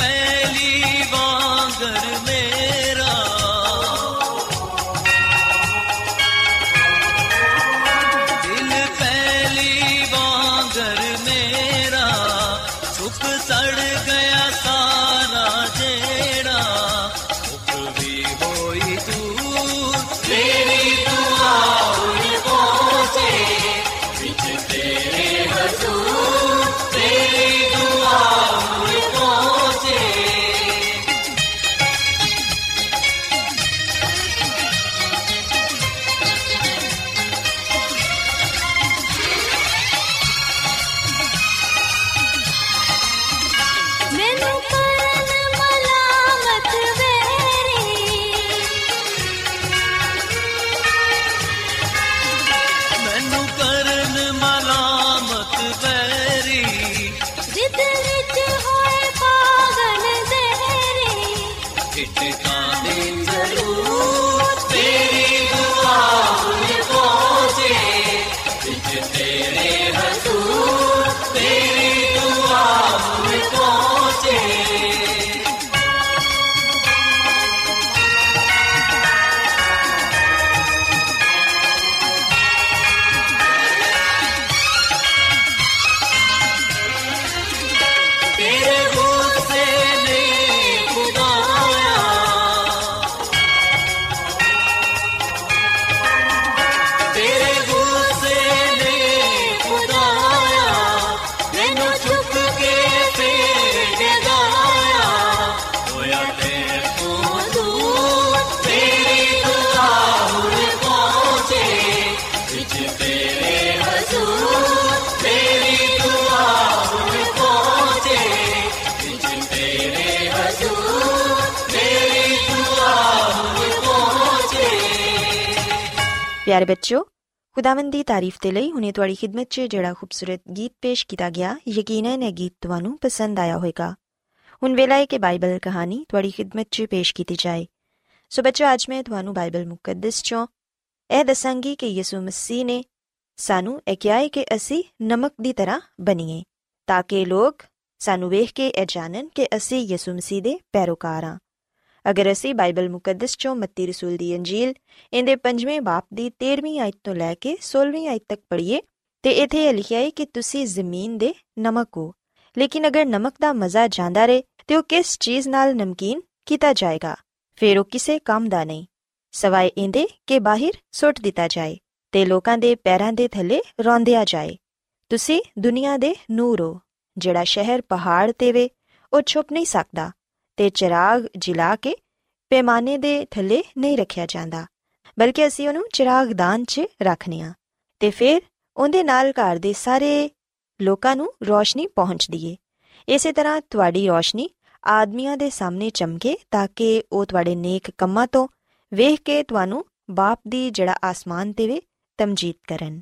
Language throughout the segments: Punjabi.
पहली वांगर में ਪਿਆਰੇ ਬੱਚਿਓ ਖੁਦਾਵੰਦ ਦੀ ਤਾਰੀਫ ਤੇ ਲਈ ਹੁਣੇ ਤੁਹਾਡੀ ਖਿਦਮਤ 'ਚ ਜਿਹੜਾ ਖੂਬਸੂਰਤ ਗੀਤ ਪੇਸ਼ ਕੀਤਾ ਗਿਆ ਯਕੀਨਨ ਇਹ ਗੀਤ ਤੁਹਾਨੂੰ ਪਸੰਦ ਆਇਆ ਹੋਵੇਗਾ ਹੁਣ ਵੇਲਾ ਹੈ ਕਿ ਬਾਈਬਲ ਕਹਾਣੀ ਤੁਹਾਡੀ ਖਿਦਮਤ 'ਚ ਪੇਸ਼ ਕੀਤੀ ਜਾਏ ਸੋ ਬੱਚੋ ਅੱਜ ਮੈਂ ਤੁਹਾਨੂੰ ਬਾਈਬਲ ਮੁਕੱਦਸ 'ਚੋਂ ਇਹ ਦੱਸਾਂਗੀ ਕਿ ਯਿਸੂ ਮਸੀਹ ਨੇ ਸਾਨੂੰ ਇਹ ਕਿਹਾ ਹੈ ਕਿ ਅਸੀਂ ਨਮਕ ਦੀ ਤਰ੍ਹਾਂ ਬਣੀਏ ਤਾਂ ਕਿ ਲੋਕ ਸਾਨੂੰ ਵੇਖ ਕੇ ਇਹ ਜਾਣਨ ਕਿ ਅਸੀਂ ਯਿਸੂ ਮਸੀਹ ਦੇ ਪੈਰੋਕਾਰ ਹਾਂ ਅਗਰ ਅਸੀਂ ਬਾਈਬਲ ਮੁਕੱਦਸ ਚੋਂ ਮੱਤੀ ਰਸੂਲ ਦੀ ਅੰਜੀਲ, ਇਹਦੇ 5ਵੇਂ ਬਾਪ ਦੀ 13ਵੀਂ ਆਇਤ ਤੋਂ ਲੈ ਕੇ 16ਵੀਂ ਆਇਤ ਤੱਕ ਪੜ੍ਹੀਏ, ਤੇ ਇਥੇ ਇਹ ਲਿਖਿਆ ਹੈ ਕਿ ਤੁਸੀਂ ਜ਼ਮੀਨ ਦੇ ਨਮਕ ਹੋ। ਲੇਕਿਨ ਅਗਰ ਨਮਕ ਦਾ ਮਜ਼ਾ ਜਾਂਦਾ ਰਹੇ, ਤੇ ਉਹ ਕਿਸ ਚੀਜ਼ ਨਾਲ ਨਮਕੀਨ ਕੀਤਾ ਜਾਏਗਾ? ਫਿਰ ਉਹ ਕਿਸੇ ਕੰਮ ਦਾ ਨਹੀਂ। ਸਵਾਏ ਇਹਦੇ ਕਿ ਬਾਹਰ ਸੁੱਟ ਦਿੱਤਾ ਜਾਏ, ਤੇ ਲੋਕਾਂ ਦੇ ਪੈਰਾਂ ਦੇ ਥੱਲੇ ਰੌਂਦਿਆ ਜਾਏ। ਤੁਸੀਂ ਦੁਨੀਆ ਦੇ ਨੂਰ ਹੋ, ਜਿਹੜਾ ਸ਼ਹਿਰ ਪਹਾੜ ਤੇ ਵੇ, ਉਹ ਛੁਪ ਨਹੀਂ ਸਕਦਾ। ਤੇ ਚਿਰਾਗ ਜਿਲਾ ਕੇ ਪੈਮਾਨੇ ਦੇ ਥੱਲੇ ਨਹੀਂ ਰੱਖਿਆ ਜਾਂਦਾ ਬਲਕਿ ਅਸੀਂ ਉਹਨੂੰ ਚਿਰਾਗਦਾਨ 'ਚ ਰੱਖਨੇ ਆ ਤੇ ਫਿਰ ਉਹਦੇ ਨਾਲ ਘਰ ਦੇ ਸਾਰੇ ਲੋਕਾਂ ਨੂੰ ਰੋਸ਼ਨੀ ਪਹੁੰਚਦੀ ਏ ਇਸੇ ਤਰ੍ਹਾਂ ਤੁਹਾਡੀ ਰੋਸ਼ਨੀ ਆਦਮੀਆਂ ਦੇ ਸਾਹਮਣੇ ਚਮਕੇ ਤਾਂ ਕਿ ਉਹ ਤੁਹਾਡੇ ਨੇਕ ਕੰਮਾਂ ਤੋਂ ਵੇਖ ਕੇ ਤੁਹਾਨੂੰ ਬਾਪ ਦੀ ਜਿਹੜਾ ਆਸਮਾਨ ਤੇ ਵੇ ਤਮਜੀਦ ਕਰਨ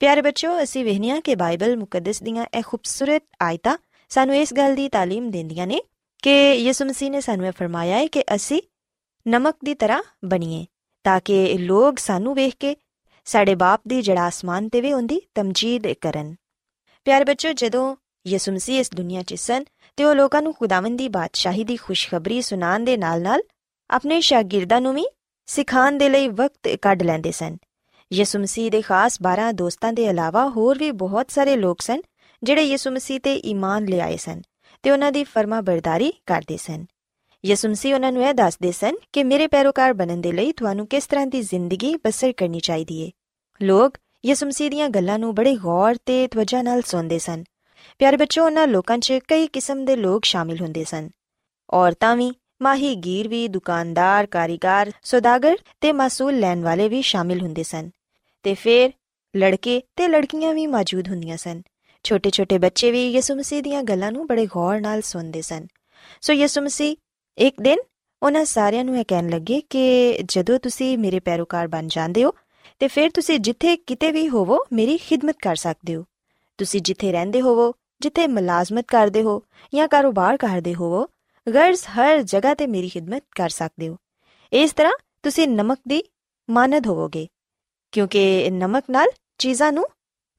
ਪਿਆਰੇ ਬੱਚੋ ਅਸੀਂ ਵਹਿਨੀਆਂ ਕਿ ਬਾਈਬਲ ਮੁਕੱਦਸ ਦੀਆਂ ਇਹ ਖੂਬਸੂਰਤ ਆਇਤਾਂ ਸਾਨੂੰ ਇਸ ਗੱਲ ਦੀ تعلیم ਦਿੰਦੀਆਂ ਨੇ ਕਿ ਯਿਸੂ ਮਸੀਹ ਨੇ ਸਾਨੂੰ ਇਹ ਫਰਮਾਇਆ ਹੈ ਕਿ ਅਸੀਂ ਨਮਕ ਦੀ ਤਰ੍ਹਾਂ ਬਣੀਏ ਤਾਂ ਕਿ ਲੋਕ ਸਾਨੂੰ ਵੇਖ ਕੇ ਸਾਡੇ ਬਾਪ ਦੀ ਜਿਹੜਾ ਆਸਮਾਨ ਤੇ ਵੇ ਉਹਦੀ ਤਮਜੀਦ ਕਰਨ ਪਿਆਰੇ ਬੱਚੋ ਜਦੋਂ ਯਿਸੂ ਮਸੀਹ ਇਸ ਦੁਨੀਆ 'ਚ ਸਨ ਤੇ ਉਹ ਲੋਕਾਂ ਨੂੰ ਖੁਦਾਵੰਦ ਦੀ ਬਾਦਸ਼ਾਹੀ ਦੀ ਖੁਸ਼ਖਬਰੀ ਸੁਣਾਉਣ ਦੇ ਨਾਲ-ਨਾਲ ਆਪਣੇ ਸ਼ਾਗਿਰਦਾਂ ਨੂੰ ਵੀ ਸਿਖਾਉਣ ਦੇ ਲਈ ਵਕਤ ਕੱਢ ਲੈਂਦੇ ਸਨ ਯਿਸੂ ਮਸੀਹ ਦੇ ਖਾਸ 12 ਦੋਸਤਾਂ ਦੇ ਇਲਾਵਾ ਹੋਰ ਵੀ ਬਹੁਤ ਸਾਰੇ ਲੋਕ ਸਨ ਜਿਹੜੇ ਯਿਸੂ ਮਸੀਹ ਤੇ ਈਮਾਨ ਲਿਆਏ ਸਨ ਤੇ ਉਹਨਾਂ ਦੀ ਫਰਮਾ ਬਰਦਾਰੀ ਕਰਦੇ ਸਨ। ਯਿਸੂ ਮਸੀਹ ਉਹਨਾਂ ਨੂੰ ਇਹ ਦੱਸਦੇ ਸਨ ਕਿ ਮੇਰੇ ਪੈਰੋਕਾਰ ਬਣਨ ਦੇ ਲਈ ਤੁਹਾਨੂੰ ਕਿਸ ਤਰ੍ਹਾਂ ਦੀ ਜ਼ਿੰਦਗੀ ਬਸਰ ਕਰਨੀ ਚਾਹੀਦੀ ਹੈ ਲੋਕ ਯਿਸੂ ਮਸੀਹ ਦੀਆਂ ਗੱਲਾਂ ਨੂੰ ਬੜੇ ਗੌਰ ਤੇ ਤਵੱਜਾ ਨਾਲ ਸੁਣਦੇ ਸਨ। ਪਿਆਰੇ ਬੱਚੋ ਉਹਨਾਂ ਲੋਕਾਂ 'ਚ ਕਈ ਕਿਸਮ ਦੇ ਲੋਕ ਸ਼ਾਮਿਲ ਹੁੰਦੇ ਸਨ। ਔਰਤਾਂ ਵੀ ਮਾਹੀਗੀਰ ਵੀ, ਦੁਕਾਨਦਾਰ, ਕਾਰੀਗਰ, ਸੌਦਾਗਰ ਤੇ ਮਸੂਲ ਲੈਣ ਵਾਲੇ ਵੀ ਸ਼ਾਮਿਲ ਹੁੰਦੇ ਸਨ। ਤੇ ਫਿਰ ਲੜਕੇ ਤੇ ਲੜਕੀਆਂ ਵੀ ਮੌਜੂਦ ਹੁੰਦੀਆਂ ਸਨ। ਛੋਟੇ-ਛੋਟੇ ਬੱਚੇ ਵੀ ਯਿਸੂ ਮਸੀਹ ਦੀਆਂ ਗੱਲਾਂ ਨੂੰ ਬੜੇ ਗੌਰ ਨਾਲ ਸੁਣਦੇ ਸਨ। ਸੋ ਯਿਸੂ ਮਸੀਹ, ਇੱਕ ਦਿਨ ਉਹਨਾਂ ਸਾਰਿਆਂ ਨੂੰ ਇਹ ਕਹਿਣ ਲੱਗੇ ਕਿ ਜਦੋਂ ਤੁਸੀਂ ਮੇਰੇ ਪੈਰੋਕਾਰ ਬਣ ਜਾਂਦੇ ਹੋ, ਤੇ ਫਿਰ ਤੁਸੀਂ ਜਿੱਥੇ ਕਿਤੇ ਵੀ ਹੋਵੋ, ਮੇਰੀ ਖਿਦਮਤ ਕਰ ਸਕਦੇ ਹੋ। ਤੁਸੀਂ ਜਿੱਥੇ ਰਹਿੰਦੇ ਹੋਵੋ, ਜਿੱਥੇ ਮਲਾਜ਼ਮਤ ਕਰਦੇ ਹੋ ਜਾਂ ਕਾਰੋਬਾਰ ਕਰਦੇ ਹੋਵੋ, ਗਰਜ਼ ਹਰ ਜਗ੍ਹਾ ਤੇ ਮੇਰੀ ਖਿਦਮਤ ਕਰ ਸਕਦੇ ਹੋ। ਇਸ ਤਰ੍ਹਾਂ ਤੁਸੀਂ ਨਮਕ ਦੀ ਮਾਨਦ ਹੋਵੋਗੇ, ਕਿਉਂਕਿ ਨਮਕ ਨਾਲ ਚੀਜ਼ਾਂ ਨੂੰ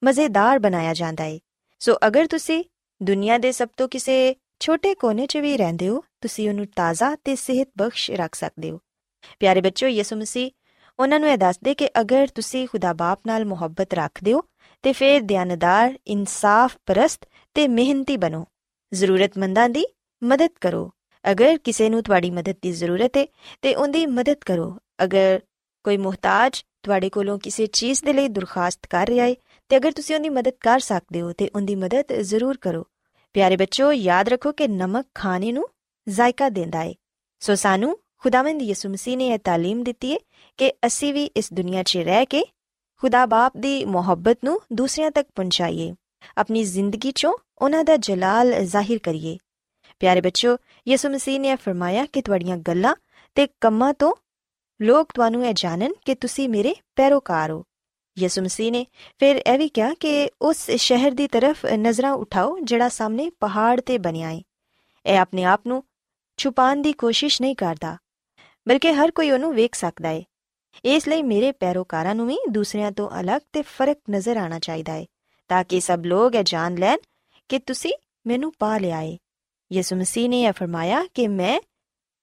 ਮਜ਼ੇਦਾਰ ਬਣਾਇਆ ਜਾਂਦਾ ਹੈ ਸੋ ਅਗਰ ਤੁਸੀਂ ਦੁਨੀਆ ਦੇ ਸਭ ਤੋਂ ਕਿਸੇ ਛੋਟੇ ਕੋਨੇ 'ਚ ਵੀ ਰਹਿੰਦੇ ਹੋ ਤੁਸੀਂ ਉਹਨੂੰ ਤਾਜ਼ਾ ਤੇ ਸਿਹਤ ਬਖਸ਼ ਰੱਖ ਸਕਦੇ ਹੋ ਪਿਆਰੇ ਬੱਚੋ ਯਿਸੂ ਮਸੀਹ ਉਹਨਾਂ ਨੂੰ ਇਹ ਦੱਸਦੇ ਕਿ ਅਗਰ ਤੁਸੀਂ ਖੁਦਾ ਬਾਪ ਨਾਲ ਮੁਹੱਬਤ ਰੱਖਦੇ ਹੋ ਤੇ ਫਿਰ ਦਿਆਨਦਾਰ ਇਨਸਾਫ ਪਰਸਤ ਤੇ ਮਿਹਨਤੀ ਬਣੋ ਜ਼ਰੂਰਤਮੰਦਾਂ ਦੀ ਮਦਦ ਕਰੋ ਅਗਰ ਕਿਸੇ ਨੂੰ ਤੁਹਾਡੀ ਮਦਦ ਦੀ ਜ਼ਰੂਰਤ ਹੈ ਤੇ ਉਹਦੀ ਮਦਦ ਕਰੋ ਅਗਰ ਕੋਈ ਮੁਹਤਾਜ ਤੁਹਾਡੇ ਕੋਲੋਂ ਕਿਸੇ ਚੀਜ਼ ਦੇ ਲਈ ਦਰਖਾਸਤ ਕਰ ਰਿਹਾ ਹੈ ਤੇ ਅਗਰ ਤੁਸੀਂ ਉਹਦੀ ਮਦਦ ਕਰ ਸਕਦੇ ਹੋ ਤੇ ਉਹਦੀ ਮਦਦ ਜ਼ਰੂਰ ਕਰੋ ਪਿਆਰੇ ਬੱਚੋ ਯਾਦ ਰੱਖੋ ਕਿ ਨਮਕ ਖਾਣੇ ਨੂੰ ਜ਼ਾਇਕਾ ਦਿੰਦਾ ਹੈ ਸੋ ਸਾਨੂੰ ਖੁਦਾਵੰਦ ਯਿਸੂ ਮਸੀਹ ਨੇ ਇਹ تعلیم ਦਿੱਤੀ ਹੈ ਕਿ ਅਸੀਂ ਵੀ ਇਸ ਦੁਨੀਆ 'ਚ ਰਹਿ ਕੇ ਖੁਦਾ ਬਾਪ ਦੀ ਮੁਹੱਬਤ ਨੂੰ ਦੂਸਰਿਆਂ ਤੱਕ ਪਹੁੰਚਾਈਏ ਆਪਣੀ ਜ਼ਿੰਦਗੀ 'ਚੋਂ ਉਹਨਾਂ ਦਾ ਜਲਾਲ ਜ਼ਾਹਿਰ ਕਰੀਏ ਪਿਆਰੇ ਬੱਚੋ ਯਿਸੂ ਮਸੀਹ ਨੇ ਫਰਮਾਇਆ ਕਿ ਤੁਹਾਡੀਆਂ ਗੱਲਾਂ ਤੇ ਕੰਮਾਂ ਤੋਂ ਲੋਕ ਤੁਹਾਨੂੰ ਇਹ ਜਾਣਨ ਕਿ ਤੁਸੀਂ ਮੇਰੇ ਪੈਰੋਕਾਰ ਹੋ ਯਿਸੂ ਮਸੀਹ ਨੇ। ਫਿਰ ਇਹ ਵੀ ਕਿਹਾ ਕਿ ਉਸ ਸ਼ਹਿਰ ਦੀ ਤਰਫ ਨਜ਼ਰਾਂ ਉਠਾਓ ਜਿਹੜਾ ਸਾਹਮਣੇ ਪਹਾੜ ਤੇ ਬਣਿਆ ਹੈ ਇਹ ਆਪਣੇ ਆਪ ਨੂੰ ਛੁਪਾਉਣ ਦੀ ਕੋਸ਼ਿਸ਼ ਨਹੀਂ ਕਰਦਾ, ਬਲਕਿ ਹਰ ਕੋਈ ਉਹਨੂੰ ਵੇਖ ਸਕਦਾ ਹੈ ਇਸ ਲਈ ਮੇਰੇ ਪੈਰੋਕਾਰਾਂ ਨੂੰ ਵੀ ਦੂਸਰਿਆਂ ਤੋਂ ਅਲੱਗ ਤੇ ਫ਼ਰਕ ਨਜ਼ਰ ਆਣਾ ਚਾਹੀਦਾ ਹੈ ਤਾਂ ਕਿ ਸਭ ਲੋਕ ਇਹ ਜਾਣ ਲੈਣ ਕਿ ਤੁਸੀਂ ਮੈਨੂੰ ਪਾ ਲਿਆ ਹੈ ਯਿਸੂ ਮਸੀਹ ਨੇ ਇਹ ਫਰਮਾਇਆ ਕਿ ਮੈਂ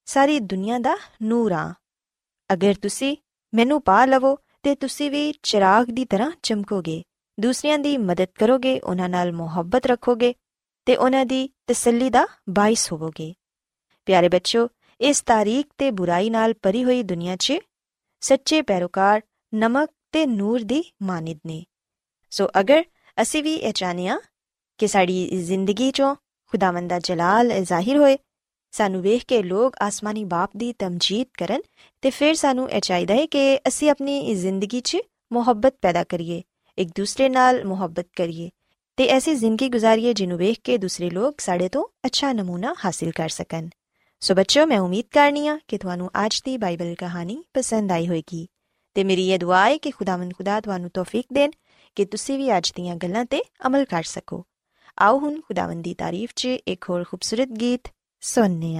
ਸਾਰੀ ਦੁਨੀਆ ਦਾ ਨੂਰ ਹਾਂ ਅਗਰ ਤੁਸੀਂ ਮੈਨੂੰ ਪਾ ਲਵੋ ਤੇ ਤੁਸੀਂ ਵੀ ਚਿਰਾਗ ਦੀ ਤਰ੍ਹਾਂ ਚਮਕੋਗੇ। ਦੂਸਰਿਆਂ ਦੀ ਮਦਦ ਕਰੋਗੇ, ਉਹਨਾਂ ਨਾਲ ਮੁਹੱਬਤ ਰੱਖੋਗੇ ਤੇ ਉਹਨਾਂ ਦੀ ਤਸੱਲੀ ਦਾ ਬਾਇਸ ਹੋਵੋਗੇ। ਪਿਆਰੇ ਬੱਚੋ ਇਸ ਤਾਰੀਖ ਤੇ ਬੁਰਾਈ ਨਾਲ ਭਰੀ ਹੋਈ ਦੁਨੀਆ 'ਚ ਸੱਚੇ ਪੈਰੋਕਾਰ ਨਮਕ ਤੇ ਨੂਰ ਦੀ ਮਾਨਿਦ ਨੇ। ਸੋ ਅਗਰ ਅਸੀਂ ਵੀ ਇਹ ਚਾਹਨੀਆ ਕਿ ਸਾਡੀ ਜ਼ਿੰਦਗੀ 'ਚੋਂ ਖੁਦਾਵੰਦ ਦਾ ਜਲਾਲ ਜ਼ਾਹਿਰ ਹੋਏ ਸਾਨੂੰ ਵੇਖ ਕੇ ਲੋਕ ਆਸਮਾਨੀ ਬਾਪ ਦੀ ਤਮਜੀਦ ਕਰਨ ਤੇ ਫਿਰ ਸਾਨੂੰ ਇਹ ਚਾਹੀਦਾ ਹੈ ਕਿ ਅਸੀਂ ਆਪਣੀ ਜ਼ਿੰਦਗੀ 'ਚ ਮੁਹੱਬਤ ਪੈਦਾ ਕਰੀਏ, ਇੱਕ ਦੂਸਰੇ ਨਾਲ ਮੁਹੱਬਤ ਕਰੀਏ ਤੇ ਐਸੀ ਜ਼ਿੰਦਗੀ ਗੁਜ਼ਾਰੀਏ ਜਿਹਨੂੰ ਵੇਖ ਕੇ ਦੂਸਰੇ ਲੋਕ ਸਾਡੇ ਤੋਂ ਅੱਛਾ ਨਮੂਨਾ ਹਾਸਿਲ ਕਰ ਸਕਣ। ਸੋ ਬੱਚੋ ਮੈਂ ਉਮੀਦ ਕਰਨੀਆ ਕਿ ਤੁਹਾਨੂੰ ਅੱਜ ਦੀ ਬਾਈਬਲ ਕਹਾਣੀ ਪਸੰਦ ਆਈ ਹੋਵੇਗੀ ਤੇ ਮੇਰੀ ਇਹ ਦੁਆ ਹੈ ਕਿ ਖੁਦਾਵੰਦ ਖੁਦਾ ਤੁਹਾਨੂੰ ਤੌਫੀਕ ਦੇਣ ਕਿ ਤੁਸੀਂ ਵੀ ਅੱਜ ਦੀਆਂ ਗੱਲਾਂ ਤੇ ਅਮਲ ਕਰ ਸਕੋ। ਆਓ ਹੁਣ ਖੁਦਾਵੰਦ ਦੀ ਤਾਰੀਫ 'ਚ ਇੱਕ ਹੋਰ ਖੂਬਸੂਰਤ ਗੀਤ ਸੁਣਨੇ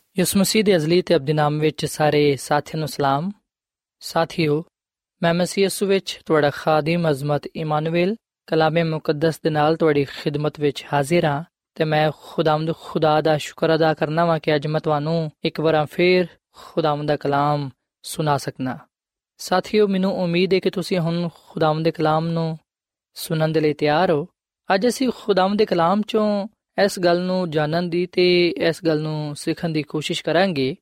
ਯਿਸੂ ਮਸੀਹ ਦੇ ਅਜ਼ਲੀ ਤੇ ਅਬਦੀ ਨਾਮ ਵਿੱਚ ਸਾਰੇ ਸਾਥੀਆਂ ਨੂੰ ਸਲਾਮ। ਸਾਥੀਓ, ਮੈਂ ਮਸੀਹ ਯਿਸੂ ਵਿੱਚ ਤੁਹਾਡਾ ਖਾਦਮ ਅਜ਼ਮਤ ਇਮਾਨੁਅਲ ਕਲਾਮੇ ਮੁਕੱਦਸ ਦੇ ਨਾਲ ਤੁਹਾਡੀ ਖਿਦਮਤ ਵਿੱਚ ਹਾਜ਼ਰ ਹਾਂ ਤੇ ਮੈਂ ਖੁਦਾਵੰਦ ਖੁਦਾ ਦਾ ਸ਼ੁਕਰ ਅਦਾ ਕਰਨਾ ਵਾਂ ਕਿ ਅੱਜ ਮੈਂ ਤੁਹਾਨੂੰ ਇੱਕ ਵਾਰ ਫੇਰ ਖੁਦਾਵੰਦ ਦਾ ਕਲਾਮ ਸੁਣਾ ਸਕਣਾ ਸਾਥੀਓ, ਮੈਨੂੰ ਉਮੀਦ ਹੈ ਕਿ ਤੁਸੀਂ ਹੁਣ ਖੁਦਾਵੰਦ ਦੇ ਕਲਾਮ ਨੂੰ ਸੁਣਨ ਦੇ ਲਈ ਤਿਆਰ ਹੋ। ਅੱਜ ਅਸੀਂ ਖੁਦਾਵੰਦ ਦੇ ਕਲਾਮ ਚੋਂ ਇਸ ਗੱਲ ਨੂੰ ਜਾਣਨ ਦੀ ਤੇ ਇਸ ਗੱਲ ਨੂੰ ਸਿੱਖਣ ਦੀ ਕੋਸ਼ਿਸ਼ ਕਰਾਂਗੇ।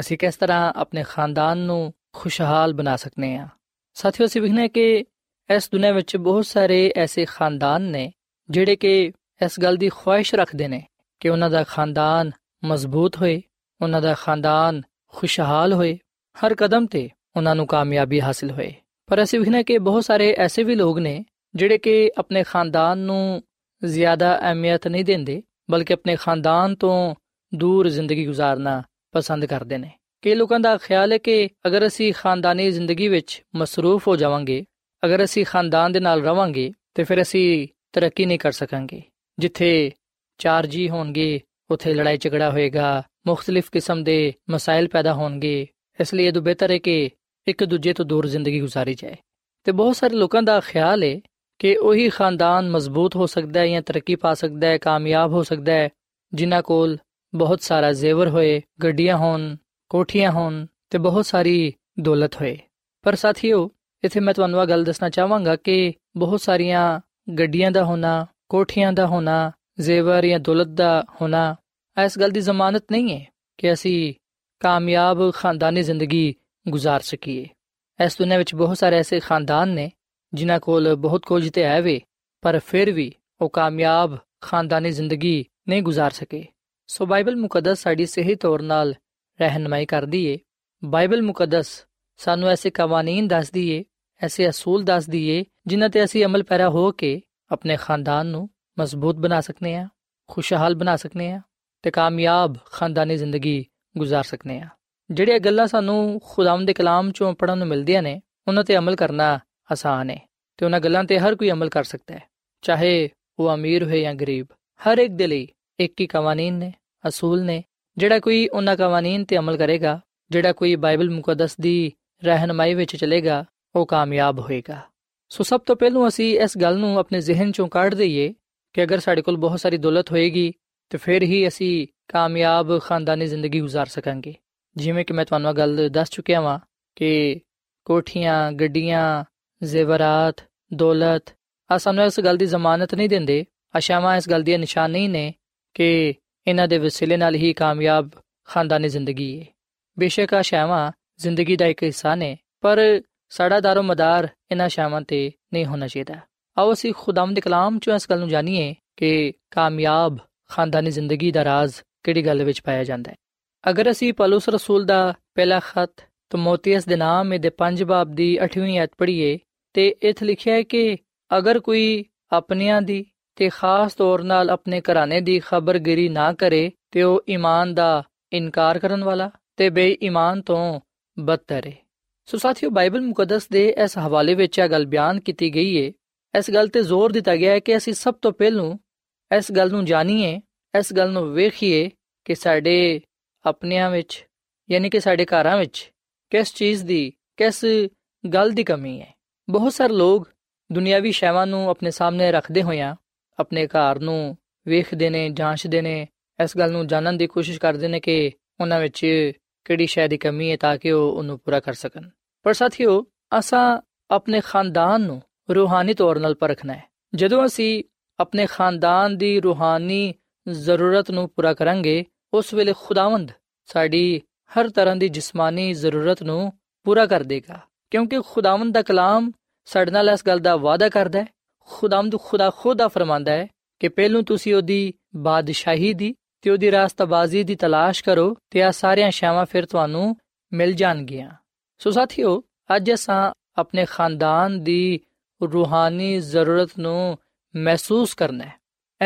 ਅਸੀਂ ਕਿਸ ਤਰ੍ਹਾਂ ਆਪਣੇ ਖਾਨਦਾਨ ਨੂੰ ਖੁਸ਼ਹਾਲ ਬਣਾ ਸਕਨੇ ਆ। ਸਾਥੀਓ, ਅਸੀਂ ਵਿਖਨੇ ਕਿ ਇਸ ਦੁਨੀਆਂ ਵਿੱਚ ਬਹੁਤ ਸਾਰੇ ਐਸੇ ਖਾਨਦਾਨ ਨੇ ਜਿਹੜੇ ਕਿ ਇਸ ਗੱਲ ਦੀ ਖੁਆਇਸ਼ ਰੱਖਦੇ ਨੇ ਕਿ ਉਹਨਾਂ ਦਾ ਖਾਨਦਾਨ ਮਜ਼ਬੂਤ ਹੋਏ, ਉਹਨਾਂ ਦਾ ਖਾਨਦਾਨ ਖੁਸ਼ਹਾਲ ਹੋਏ, ਹਰ ਕਦਮ ਤੇ ਉਹਨਾਂ ਨੂੰ ਕਾਮਯਾਬੀ ਹਾਸਲ ਹੋਏ। ਪਰ ਅਸੀਂ ਵਿਖਨੇ ਕਿ ਬਹੁਤ ਸਾਰੇ ਐਸੇ ਵੀ ਲੋਕ ਨੇ ਜਿਹੜੇ ਕਿ ਆਪਣੇ ਖਾਨਦਾਨ ਨੂੰ ਜ਼ਿਆਦਾ ਅਹਿਮੀਅਤ ਨਹੀਂ ਦਿੰਦੇ, ਬਲਕਿ ਆਪਣੇ ਖਾਨਦਾਨ ਤੋਂ ਦੂਰ ਜ਼ਿੰਦਗੀ گزارਨਾ ਪਸੰਦ ਕਰਦੇ ਨੇ। ਕਈ ਲੋਕਾਂ ਦਾ ਖਿਆਲ ਹੈ ਕਿ ਅਗਰ ਅਸੀਂ ਖਾਨਦਾਨੀ ਜ਼ਿੰਦਗੀ ਵਿੱਚ ਮਸਰੂਫ ਹੋ ਜਾਵਾਂਗੇ, ਅਗਰ ਅਸੀਂ ਖਾਨਦਾਨ ਦੇ ਨਾਲ ਰਵਾਂਗੇ, ਤੇ ਫਿਰ ਅਸੀਂ ਤਰੱਕੀ ਨਹੀਂ ਕਰ ਸਕਾਂਗੇ। ਜਿੱਥੇ ਚਾਰ ਜੀ ਹੋਣਗੇ, ਉਥੇ ਲੜਾਈ ਝਗੜਾ ਹੋਏਗਾ ਮੁxtਲਿਫ ਕਿਸਮ ਦੇ ਮਸਾਇਲ ਪੈਦਾ ਹੋਣਗੇ, ਇਸ ਲਈ ਇਹ ਤੋਂ ਬਿਹਤਰ ਹੈ ਕਿ ਇੱਕ ਦੂਜੇ ਤੋਂ ਦੂਰ ਜ਼ਿੰਦਗੀ گزارੀ ਜਾਏ। ਤੇ ਬਹੁਤ ਸਾਰੇ ਲੋਕਾਂ ਦਾ ਖਿਆਲ ਹੈ ਕਿ ਉਹੀ ਖਾਨਦਾਨ ਮਜ਼ਬੂਤ ਹੋ ਸਕਦਾ ਹੈ ਜਾਂ ਤਰੱਕੀ ਪਾ ਸਕਦਾ ਹੈ ਕਾਮਯਾਬ ਹੋ ਸਕਦਾ ਹੈ ਜਿਨ੍ਹਾਂ ਕੋਲ ਬਹੁਤ ਸਾਰਾ ਜ਼ੇਵਰ ਹੋਏ ਗੱਡੀਆਂ ਹੋਣ ਕੋਠੀਆਂ ਹੋਣ ਤੇ ਬਹੁਤ ਸਾਰੀ ਦੌਲਤ ਹੋਏ ਪਰ ਸਾਥੀਓ ਇਥੇ ਮੈਂ ਤੁਹਾਨੂੰ ਇਹ ਗੱਲ ਦੱਸਣਾ ਚਾਹਾਂਗਾ ਕਿ ਬਹੁਤ ਸਾਰੀਆਂ ਗੱਡੀਆਂ ਦਾ ਹੋਣਾ ਕੋਠੀਆਂ ਦਾ ਹੋਣਾ ਜ਼ੇਵਰ ਜਾਂ ਦੌਲਤ ਦਾ ਹੋਣਾ ਇਸ ਗੱਲ ਦੀ ਜ਼ਮਾਨਤ ਨਹੀਂ ਹੈ ਕਿ ਅਸੀਂ ਕਾਮਯਾਬ ਖਾਨਦਾਨੀ ਜ਼ਿੰਦਗੀ گزار ਸਕੀਏ ਇਸ ਦੁਨੀਆਂ ਵਿੱਚ ਬਹੁਤ ਸਾਰੇ ਐਸੇ ਖਾਨਦਾਨ ਨੇ ਜਿਨ੍ਹਾਂ ਕੋਲ ਬਹੁਤ ਕੁਝ ਤੇ ਹੈ ਵੇ ਪਰ ਫਿਰ ਵੀ ਉਹ ਕਾਮਯਾਬ ਖਾਨਦਾਨੀ ਜ਼ਿੰਦਗੀ ਨਹੀਂ گزار ਸਕੇ ਸੋ ਬਾਈਬਲ ਮੁਕੱਦਸ ਸਾਡੀ ਸਹੀ ਤੌਰ ਨਾਲ ਰਹਿਨਮਾਈ ਕਰਦੀ ਏ ਬਾਈਬਲ ਮੁਕੱਦਸ ਸਾਨੂੰ ਐਸੇ ਕਾਨੂੰਨ ਦੱਸਦੀ ਏ ਐਸੇ ਅਸੂਲ ਦੱਸ ਦਈਏ ਜਿਨ੍ਹਾਂ ਤੇ ਅਸੀਂ ਅਮਲ ਪੈਰਾ ਹੋ ਕੇ ਆਪਣੇ ਖਾਨਦਾਨ ਨੂੰ ਮਜ਼ਬੂਤ ਬਣਾ ਸਕਨੇ ਆ ਖੁਸ਼ਹਾਲ ਬਣਾ ਸਕਨੇ ਆ ਤੇ ਕਾਮਯਾਬ ਖਾਨਦਾਨੀ ਜ਼ਿੰਦਗੀ گزار ਸਕਨੇ ਆ ਜਿਹੜੀਆਂ ਗੱਲਾਂ ਸਾਨੂੰ ਖੁਦਾਵੰਦ ਦੇ ਕਲਾਮ ਚੋਂ ਪੜਨ ਨੂੰ ਮਿਲਦੀਆਂ ਨੇ ਉਹਨਾਂ ਤੇ ਅਮਲ ਕਰਨਾ ਆਸਾਨ ਹੈ ਤੇ ਉਹਨਾਂ ਗੱਲਾਂ ਤੇ ਹਰ ਕੋਈ ਅਮਲ ਕਰ ਸਕਦਾ ਹੈ ਚਾਹੇ ਉਹ ਅਮੀਰ ਹੋਵੇ ਜਾਂ ਗਰੀਬ ਹਰ ਇੱਕ ਦੇ ਲਈ ਇੱਕ ਹੀ ਕਾਨੂੰਨ ਨੇ ਅਸੂਲ ਨੇ ਜਿਹੜਾ ਕੋਈ ਉਹਨਾਂ ਕਾਨੂੰਨ ਤੇ ਅਮਲ ਕਰੇਗਾ ਜਿਹੜਾ ਕੋਈ ਬਾਈਬਲ ਮੁਕੱਦਸ ਦੀ ਰਹਿਨਮਾਈ ਵਿੱਚ ਚੱਲੇਗਾ ਉਹ ਕਾਮਯਾਬ ਹੋਏਗਾ ਸੋ ਸਭ ਤੋਂ ਪਹਿਲਾਂ ਅਸੀਂ ਇਸ ਗੱਲ ਨੂੰ ਆਪਣੇ ਜ਼ਿਹਨ ਚੋਂ ਕੱਢ ਦਈਏ ਕਿ ਅਗਰ ਸਾਡੇ ਕੋਲ ਬਹੁਤ ਸਾਰੀ ਦੌਲਤ ਹੋਏਗੀ ਤੇ ਫਿਰ ਹੀ ਅਸੀਂ ਕਾਮਯਾਬ ਖਾਨਦਾਨੀ ਜ਼ਿੰਦਗੀ گزار ਸਕਾਂਗੇ ਜਿਵੇਂ ਕਿ ਮੈਂ ਤੁਹਾਨੂੰ ਇਹ ਗੱਲ ਦੱਸ ਚੁੱਕਿਆ ਹਾਂ ਕਿ ਕੋਠੀਆਂ ਗੱਡੀਆਂ ਜ਼ੇਵਰਾਤ ਦੌਲਤ। ਆ ਸਾਨੂੰ ਇਸ ਗੱਲ ਦੀ ਜ਼ਮਾਨਤ ਨਹੀਂ ਦਿੰਦੇ। ਅਸ਼ਾਵਾਂ ਇਸ ਗੱਲ ਦੀ ਨਿਸ਼ਾਨ ਨਹੀਂ ਨੇ ਕਿ ਇਹਨਾਂ ਦੇ ਵਸੀਲੇ ਨਾਲ ਹੀ ਕਾਮਯਾਬ ਖਾਨਦਾਨੀ ਜ਼ਿੰਦਗੀ ਹੈ ਬੇਸ਼ੱਕ ਆ ਸ਼ਾਵਾਂ ਜ਼ਿੰਦਗੀ ਦਾ ਇੱਕ ਹਿੱਸਾ ਨੇ, ਪਰ ਸਾਡਾ ਦਾਰੋ ਮਦਾਰ ਇਹਨਾਂ ਸ਼ਾਵਾਂ ਤੇ ਨਹੀਂ ਹੋਣਾ ਚਾਹੀਦਾ। ਆਓ ਅਸੀਂ ਖੁਦਾਮ ਦੇ ਕਲਾਮ ਚੋਂ ਇਸ ਗੱਲ ਨੂੰ ਜਾਣੀਏ ਕਿ ਕਾਮਯਾਬ ਖਾਨਦਾਨੀ ਜ਼ਿੰਦਗੀ ਦਾ ਰਾਜ਼ ਕਿਹੜੀ ਗੱਲ ਵਿੱਚ ਪਾਇਆ ਜਾਂਦਾ ਹੈ। ਅਗਰ ਅਸੀਂ ਪਲੂਸ ਰਸੂਲ ਦਾ ਪਹਿਲਾ ਖਤ ਤਮੋਥੀਅਸ ਦੇ ਨਾਮ ਦੇ 5 ਬਾਬ ਦੀ 8ਵੀਂ ਆਇਤ ਪੜ੍ਹੀਏ ਤੇ ਇੱਥੇ ਲਿਖਿਆ ਹੈ ਕਿ ਅਗਰ ਕੋਈ ਆਪਣਿਆਂ ਦੀ ਤੇ ਖਾਸ ਤੌਰ ਨਾਲ ਆਪਣੇ ਘਰਾਣੇ ਦੀ ਖਬਰਗਿਰੀ ਨਾ ਕਰੇ, ਤੇ ਉਹ ਈਮਾਨ ਦਾ ਇਨਕਾਰ ਕਰਨ ਵਾਲਾ ਤੇ ਬੇਈਮਾਨ ਤੋਂ ਬਦਤਰ ਹੈ। ਸੋ ਸਾਥੀਓ, ਬਾਈਬਲ ਮੁਕੱਦਸ ਦੇ ਇਸ ਹਵਾਲੇ ਵਿੱਚ ਇਹ ਗੱਲ ਬਿਆਨ ਕੀਤੀ ਗਈ ਹੈ ਇਸ ਗੱਲ ਤੇ ਜ਼ੋਰ ਦਿੱਤਾ ਗਿਆ ਹੈ ਕਿ ਅਸੀਂ ਸਭ ਤੋਂ ਪਹਿਲਾਂ ਇਸ ਗੱਲ ਨੂੰ ਜਾਣੀਏ, ਇਸ ਗੱਲ ਨੂੰ ਵੇਖੀਏ ਕਿ ਸਾਡੇ ਆਪਣਿਆਂ ਵਿੱਚ, ਯਾਨੀ ਕਿ ਸਾਡੇ ਘਰਾਂ ਵਿੱਚ ਕਿਸ ਚੀਜ਼ ਦੀ, ਕਿਸ ਗੱਲ ਦੀ ਕਮੀ ਹੈ। ਬਹੁਤ ਸਾਰੇ ਲੋਕ ਦੁਨਿਆਵੀ ਸ਼ੈਵਾਂ ਨੂੰ ਆਪਣੇ ਸਾਹਮਣੇ ਰੱਖਦੇ ਹੋਇਆਂ ਆਪਣੇ ਘਰ ਨੂੰ ਵੇਖਦੇ ਨੇ, ਜਾਂਚਦੇ ਨੇ। ਇਸ ਗੱਲ ਨੂੰ ਜਾਣਨ ਦੀ ਕੋਸ਼ਿਸ਼ ਕਰਦੇ ਨੇ ਕਿ ਉਹਨਾਂ ਵਿੱਚ ਕਿਹੜੀ ਸ਼ੈ ਦੀ ਕਮੀ ਹੈ ਤਾਂ ਕਿ ਉਹ ਉਹਨੂੰ ਪੂਰਾ ਕਰ ਸਕਣ। ਪਰ ਸਾਥੀਓ, ਅਸਾਂ ਆਪਣੇ ਖਾਨਦਾਨ ਨੂੰ ਰੂਹਾਨੀ ਤੌਰ 'ਤੇ ਪਰਖਣਾ ਹੈ। ਜਦੋਂ ਅਸੀਂ ਆਪਣੇ ਖਾਨਦਾਨ ਦੀ ਰੂਹਾਨੀ ਜ਼ਰੂਰਤ ਨੂੰ ਪੂਰਾ ਕਰਾਂਗੇ, ਉਸ ਵੇਲੇ ਖੁਦਾਵੰਦ ਸਾਡੀ ਹਰ ਤਰ੍ਹਾਂ ਦੀ ਜਿਸਮਾਨੀ ਜ਼ਰੂਰਤ ਨੂੰ ਪੂਰਾ ਕਰ ਦੇਗਾ। ਕਿਉਂਕਿ ਖੁਦਾਵੰਦ ਦਾ ਕਲਾਮ ਸਾਡੇ ਨਾਲ ਇਸ ਗੱਲ ਦਾ ਵਾਅਦਾ ਕਰਦਾ ਹੈ, ਖੁਦਾਵੰਦ ਖੁਦਾ ਖੁਦਾ ਫਰਮਾਂਦਾ ਹੈ ਕਿ ਪਹਿਲੋਂ ਤੁਸੀਂ ਉਹਦੀ ਬਾਦਸ਼ਾਹੀ ਦੀ ਤੇ ਉਹਦੀ ਰਾਸਤਾਬਾਜ਼ੀ ਦੀ ਤਲਾਸ਼ ਕਰੋ ਤੇ ਆ ਸਾਰੀਆਂ ਸ਼ਾਵਾਂ ਫਿਰ ਤੁਹਾਨੂੰ ਮਿਲ ਜਾਣਗੀਆਂ। ਸੋ ਸਾਥੀਓ, ਅੱਜ ਅਸਾਂ ਆਪਣੇ ਖਾਨਦਾਨ ਦੀ ਰੂਹਾਨੀ ਜ਼ਰੂਰਤ ਨੂੰ ਮਹਿਸੂਸ ਕਰਨਾ ਹੈ।